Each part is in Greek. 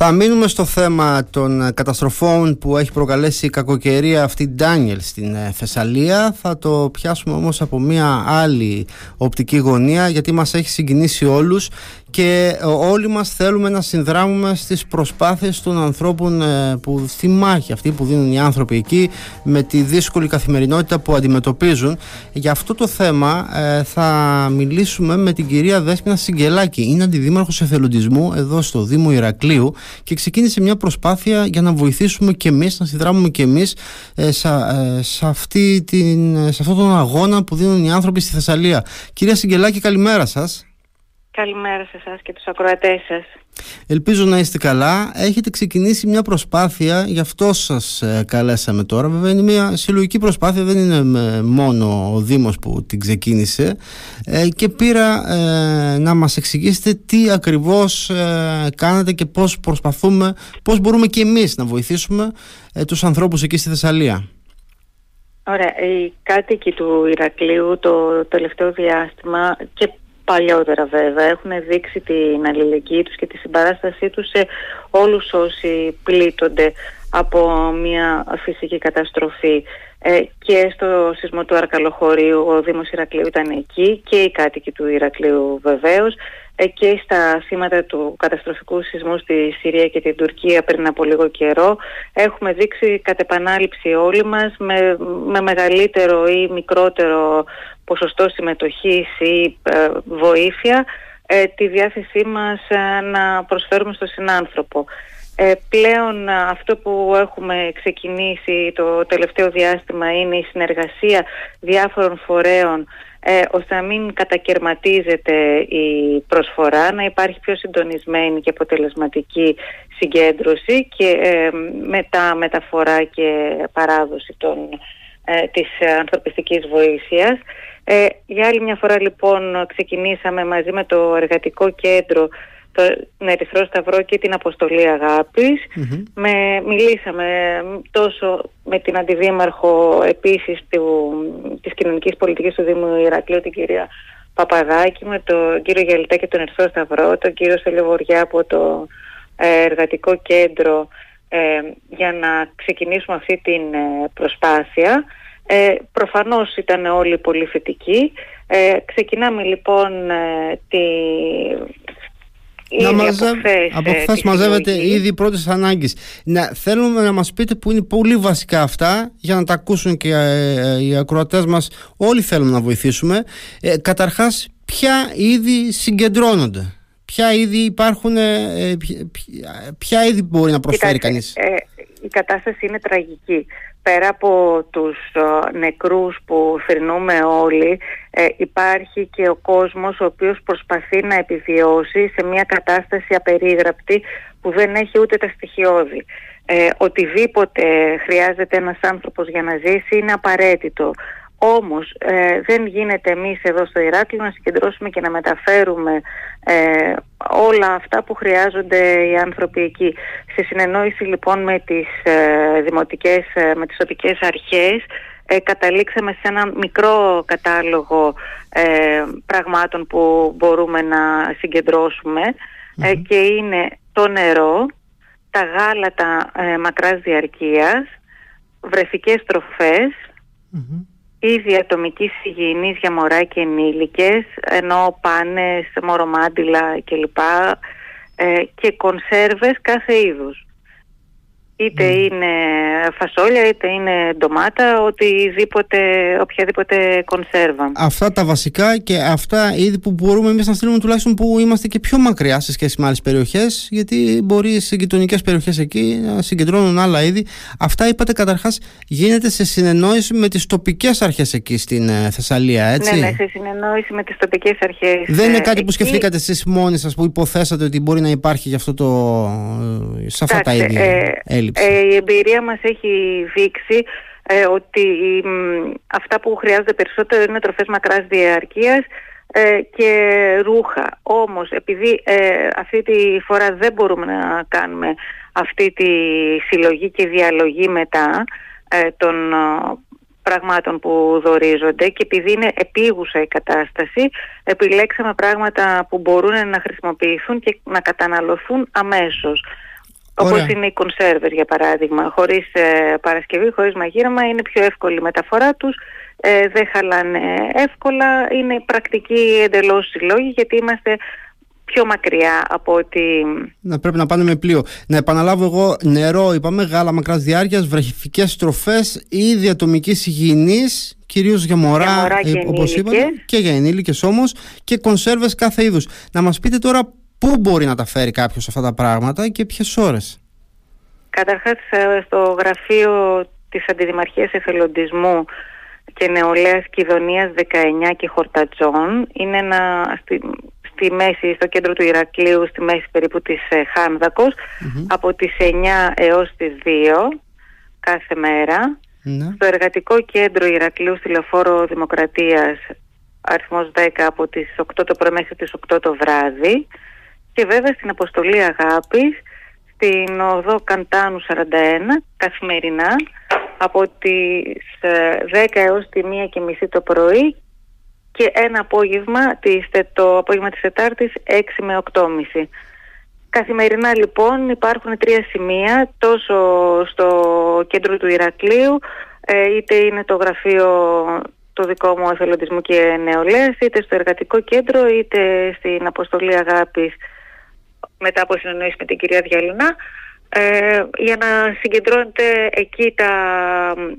Θα μείνουμε στο θέμα των καταστροφών που έχει προκαλέσει η κακοκαιρία αυτή Ντάνιελ στην ε, Θεσσαλία. Θα το πιάσουμε όμως από μια άλλη οπτική γωνία γιατί μας έχει συγκινήσει όλους και ε, όλοι μας θέλουμε να συνδράμουμε στις προσπάθειες των ανθρώπων ε, που στη μάχη αυτή που δίνουν οι άνθρωποι εκεί με τη δύσκολη καθημερινότητα που αντιμετωπίζουν. Για αυτό το θέμα θα μιλήσουμε με την κυρία Δέσποινα Σιγκελάκη. Είναι αντιδήμαρχος εθελοντισμού εδώ στο Δήμο Ηρακλείου και ξεκίνησε μια προσπάθεια για να βοηθήσουμε και εμείς, να συνδράμουμε και εμείς ε, σε, ε, σε, αυτή την, σε αυτόν τον αγώνα που δίνουν οι άνθρωποι στη Θεσσαλία. Κυρία Σιγκελάκη, καλημέρα σας. Καλημέρα σε εσάς και τους ακροατές σας. Ελπίζω να είστε καλά. Έχετε ξεκινήσει μια προσπάθεια, γι' αυτό σας ε, καλέσαμε τώρα. Βέβαια είναι μια συλλογική προσπάθεια, δεν είναι μόνο ο Δήμος που την ξεκίνησε. Ε, και πήρα ε, να μας εξηγήσετε τι ακριβώς κάνετε και πώς προσπαθούμε, πώς μπορούμε και εμείς να βοηθήσουμε τους ανθρώπους εκεί στη Θεσσαλία. Ωραία. Οι κάτοικοι του Ηρακλείου το τελευταίο διάστημα και παλιότερα βέβαια. Έχουν δείξει την αλληλεγγύη τους και τη συμπαράστασή τους σε όλους όσοι πλήττονται από μια φυσική καταστροφή. Ε, και στο σεισμό του Αρκαλοχωρίου ο Δήμος Ηρακλείου ήταν εκεί και οι κάτοικοι του Ηρακλείου βεβαίως. ε, και στα θύματα του καταστροφικού σεισμού στη Συρία και την Τουρκία πριν από λίγο καιρό έχουμε δείξει κατ' επανάληψη όλοι μας με, με μεγαλύτερο ή μικρότερο ποσοστό συμμετοχής ή ε, βοήθεια ε, τη διάθεσή μας ε, να προσφέρουμε στο συνάνθρωπο. πλέον αυτό που έχουμε ξεκινήσει το τελευταίο διάστημα είναι η συνεργασία διάφορων φορέων ώστε να μην κατακαιρματίζεται η προσφορά, να υπάρχει πιο συντονισμένη και αποτελεσματική συγκέντρωση και μετά μεταφορά και παράδοση των, της ανθρωπιστικής βοήθειας. Ε, για άλλη μια φορά λοιπόν ξεκινήσαμε μαζί με το εργατικό κέντρο τον Ερυθρό Σταυρό και την Αποστολή Με, μιλήσαμε τόσο με την Αντιδήμαρχο επίσης του, της κοινωνικής πολιτικής του Δήμου Ηρακλείου, την κυρία Παπαδάκη, με τον κύριο Γελιτά και τον Ερυθρό Σταυρό, τον κύριο Σελεβοριά από το ε, εργατικό κέντρο ε, για να ξεκινήσουμε αυτή την προσπάθεια. Ε, προφανώς ήταν όλοι πολύ θετικοί. Ε, ξεκινάμε λοιπόν ε, τη... Να μαζε... από χθες ε, μαζεύετε ήδη πρώτες ανάγκες. Να, θέλουμε να μας πείτε που είναι πολύ βασικά αυτά για να τα ακούσουν και ε, οι ακροατές μας. Όλοι θέλουμε να βοηθήσουμε. Ε, καταρχάς, ποια είδη συγκεντρώνονται; Ποια είδη υπάρχουν, ποια, είδη μπορεί να προσφέρει κανείς; η κατάσταση είναι τραγική πέρα από τους ε, νεκρούς που θρυνούμε όλοι ε, υπάρχει και ο κόσμος ο οποίος προσπαθεί να επιβιώσει σε μια κατάσταση απερίγραπτη που δεν έχει ούτε τα στοιχειώδη. Ε, οτιδήποτε χρειάζεται ένας άνθρωπος για να ζήσει είναι απαραίτητο. Όμως ε, δεν γίνεται εμείς εδώ στο Ηράκλειο να συγκεντρώσουμε και να μεταφέρουμε ε, όλα αυτά που χρειάζονται οι άνθρωποι εκεί. Σε συνεννόηση λοιπόν με τις ε, δημοτικές, ε, με τις τοπικές αρχές καταλήξαμε σε ένα μικρό κατάλογο πραγμάτων που μπορούμε να συγκεντρωσουμε και είναι το νερό, τα γάλατα μακράς διαρκείας, βρεφικές ήδη ατομική υγιεινής για μωρά και ενήλικες, ενώ πάνες, μορομάντιλα κλπ. Ε, και κονσέρβες κάθε είδους είτε είναι φασόλια είτε είναι ντομάτα, οτιδήποτε, οποιαδήποτε κονσέρβα. Αυτά τα βασικά και αυτά είδη που μπορούμε εμείς να στείλουμε τουλάχιστον που είμαστε και πιο μακριά σε σχέση με άλλες περιοχές γιατί μπορεί σε γειτονικές περιοχές εκεί να συγκεντρώνουν άλλα είδη. Αυτά είπατε καταρχάς γίνεται σε συνεννόηση με τις τοπικές αρχές εκεί στην ε, Θεσσαλία, έτσι; Ναι, ναι, σε συνεννόηση με τις τοπικές αρχές. Δεν είναι κάτι που σκεφτήκατε εσείς μόνοι σας που υποθέσατε ότι μπορεί να υπάρχει για αυτό το, ε, σε αυτά τα είδη. Ε, ε, η εμπειρία μας έχει δείξει ε, ότι αυτά που χρειάζονται περισσότερο είναι τροφές μακράς διαρκείας ε, και ρούχα. Όμως επειδή αυτή τη φορά δεν μπορούμε να κάνουμε αυτή τη συλλογή και διαλογή μετά των πραγμάτων που δορίζονται και επειδή είναι επίγουσα η κατάσταση επιλέξαμε πράγματα που μπορούν να χρησιμοποιηθούν και να καταναλωθούν αμέσως. Όπως είναι οι κονσέρβες για παράδειγμα. Χωρίς ε, παρασκευή, χωρίς μαγείρεμα είναι πιο εύκολη η μεταφορά τους. Ε, δεν χαλάνε εύκολα. Είναι πρακτική εντελώς συλλόγη γιατί είμαστε πιο μακριά από ότι... Να πρέπει να πάνε με πλοίο. Να επαναλάβω εγώ νερό, είπαμε, γάλα μακράς διάρκειας, βραχυφικές στροφές ή διατομικής υγιεινής, κυρίως για μωρά, για μωρά και όπως είπατε, και για ενήλικες όμως, και κονσέρβες κάθε είδους. Να μας πείτε τώρα πού μπορεί να τα φέρει κάποιος αυτά τα πράγματα και ποιες ώρες; Καταρχάς ε, στο γραφείο της Αντιδημαρχίας Εθελοντισμού και Νεολαίας Κιδωνίας 19 και Χορτατζών είναι ένα, στη μέση, στο κέντρο του Ηρακλείου, στη μέση περίπου της ε, χανδακος από τις 9 έως τις 2 κάθε ναι. Στο εργατικό κέντρο Ηρακλείου στη Λεωφόρο Δημοκρατίας, αριθμός 10 από τις 8 το πρωί μέχρι τις 8 το βράδυ και βέβαια στην Αποστολή Αγάπης στην οδό Καντάνου 41 καθημερινά από τις 10 ε, έως τη 1 και μισή το πρωί και ένα απόγευμα, το απόγευμα της Τετάρτης 6 με 8.30. Καθημερινά λοιπόν υπάρχουν τρία σημεία τόσο στο κέντρο του Ηρακλείου ε, είτε είναι το γραφείο το δικό μου εθελοντισμού και νεολαίας είτε στο εργατικό κέντρο είτε στην αποστολή αγάπης μετά από συνεννόηση με την κυρία Διαλυνά. Ε, για να συγκεντρώνεται εκεί τα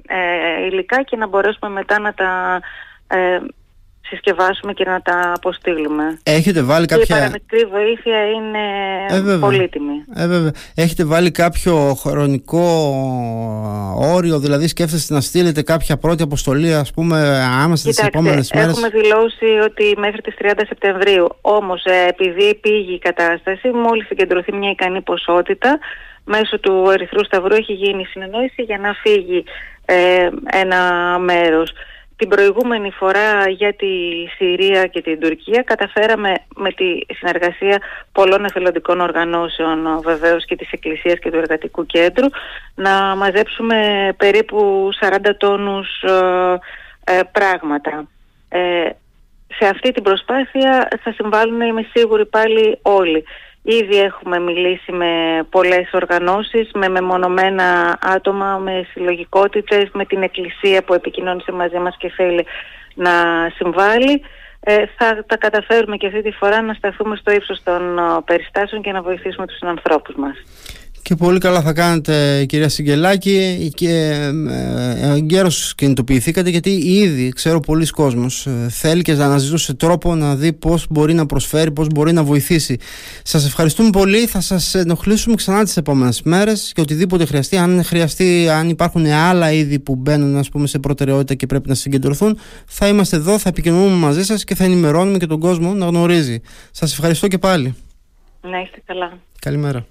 ε, υλικά και να μπορέσουμε μετά να τα ε, συσκευάσουμε και να τα αποστείλουμε. Έχετε βάλει κάποια... Και η παραμετρή βοήθεια είναι ε, πολύτιμη. Ε, βέβαια. Έχετε βάλει κάποιο χρονικό όριο, δηλαδή σκέφτεστε να στείλετε κάποια πρώτη αποστολή, ας πούμε, άμεσα τις επόμενες μέρες; έχουμε δηλώσει ότι μέχρι τις 30 Σεπτεμβρίου. Όμως, ε, επειδή πήγε η κατάσταση, μόλις συγκεντρωθεί μια ικανή ποσότητα, μέσω του Ερυθρού Σταυρού έχει γίνει συνεννόηση για να φύγει ε, ένα μέρος. Την προηγούμενη φορά για τη Συρία και την Τουρκία καταφέραμε με τη συνεργασία πολλών εθελοντικών οργανώσεων βεβαίως και της Εκκλησίας και του Εργατικού Κέντρου να μαζέψουμε περίπου 40 τόνους ε, ε, πράγματα. Ε, σε αυτή την προσπάθεια θα συμβάλλουν είμαι σίγουρη πάλι όλοι. Ήδη έχουμε μιλήσει με πολλές οργανώσεις, με μεμονωμένα άτομα, με συλλογικότητες, με την Εκκλησία που επικοινώνησε μαζί μας και θέλει να συμβάλλει. Ε, θα τα καταφέρουμε και αυτή τη φορά να σταθούμε στο ύψος των περιστάσεων και να βοηθήσουμε τους ανθρώπους μας. Και πολύ καλά θα κάνετε κυρία Σιγκελάκη και ε, εγκαίρως κινητοποιηθήκατε γιατί ήδη ξέρω πολλοί κόσμος ε, θέλει και να αναζητούσε τρόπο να δει πώς μπορεί να προσφέρει, πώς μπορεί να βοηθήσει. Σας ευχαριστούμε πολύ, θα σας ενοχλήσουμε ξανά τις επόμενες μέρες και οτιδήποτε χρειαστεί, αν χρειαστεί, αν υπάρχουν άλλα είδη που μπαίνουν ας πούμε, σε προτεραιότητα και πρέπει να συγκεντρωθούν, θα είμαστε εδώ, θα επικοινωνούμε μαζί σας και θα ενημερώνουμε και τον κόσμο να γνωρίζει. Σας ευχαριστώ και πάλι. Να είστε καλά. Καλημέρα.